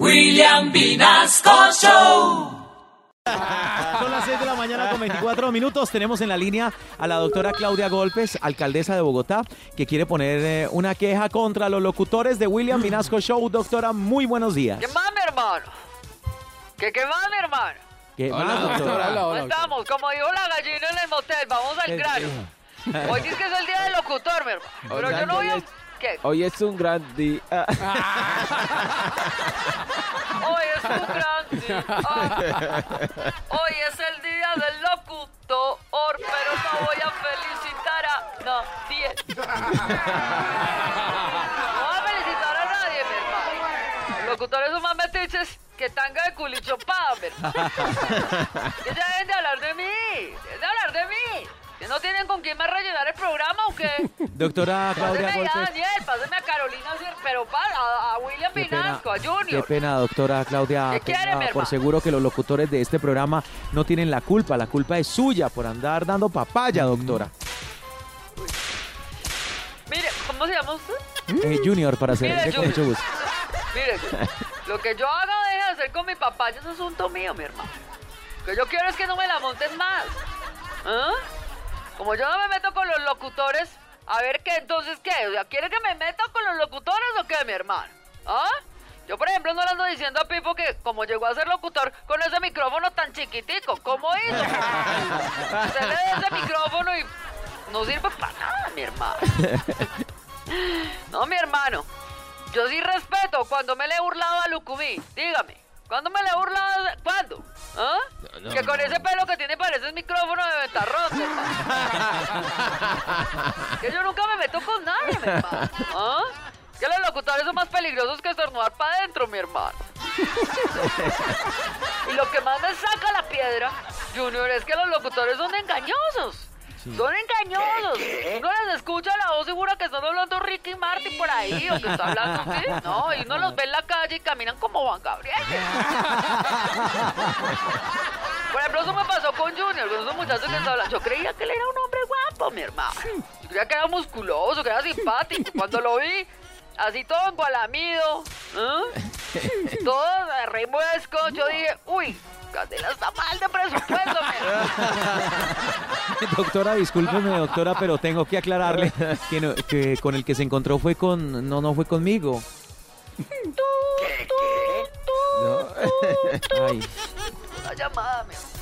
William Vinasco Show. Son las 6 de la mañana con 24 minutos. Tenemos en la línea a la doctora Claudia Golpes, alcaldesa de Bogotá, que quiere poner eh, una queja contra los locutores de William Vinasco Show. Doctora, muy buenos días. ¿Qué más, mi hermano? ¿Qué, qué más, mi hermano? ¿Qué más, doctora? ¿Cómo estamos? Como dijo la gallina en el motel, vamos al ¿Qué grano. Hoy dice que es el día del locutor, mi hermano. Pero yo no voy a... ¿Qué? Hoy es un gran día. Hoy es un gran día. Hoy es el día del locutor, pero no voy a felicitar a nadie. No voy a felicitar a nadie, mi hermano. Los locutores son más metiches que tanga de culichopada, mi hermano. Ya deben de hablar de mí. Deben de hablar de mí. ¿Que no tienen con quién más rellenar el programa o qué? Doctora Claudia Páseme a. Daniel, páseme a Carolina, pero para, a, a William Qué pena, Pinasco, a qué Junior. pena, doctora Claudia. ¿Qué quiere, mi por seguro que los locutores de este programa no tienen la culpa. La culpa es suya por andar dando papaya, doctora. Mire, ¿cómo se llama usted? Eh, junior, para Mire, servirle con Junior. mucho gusto. Mire, lo que yo haga o deje de hacer con mi papá ya es asunto mío, mi hermano. Lo que yo quiero es que no me la monten más. ¿Ah? Como yo no me meto con los locutores, a ver qué, entonces qué. O sea, ¿quiere que me meta con los locutores o qué, mi hermano? ¿Ah? Yo, por ejemplo, no le ando diciendo a Pipo que como llegó a ser locutor con ese micrófono tan chiquitico, ¿cómo hizo? Usted le da ese micrófono y no sirve para nada, mi hermano. No, mi hermano. Yo sí respeto cuando me le he burlado a Lucumí. Dígame. ¿Cuándo me le he burlado? a- ¿Cuándo? ¿Ah? que con ese pelo que micrófono de ventarrón, hermano. que yo nunca me meto con nadie, mi hermano. ¿Ah? Que los locutores son más peligrosos que estornudar para adentro, mi hermano. y lo que más me saca la piedra, Junior, es que los locutores son engañosos. Son engañosos. Uno les escucha la voz segura que están hablando Ricky y Marty por ahí, o que está hablando así. No, y uno los ve en la calle y caminan como Juan Gabriel. Por ejemplo, eso me pasó con Junior, con esos muchachos que estaban Yo creía que él era un hombre guapo, mi hermano. Yo creía que era musculoso, que era simpático. Cuando lo vi, así todo engualamido, ¿eh? todo de remuesco, yo dije, uy, Candela está mal de presupuesto, mi hermano. Doctora, discúlpeme, doctora, pero tengo que aclararle que, no- que con el que se encontró fue con... No, no fue conmigo. Ay. Una llamada, mi hermano.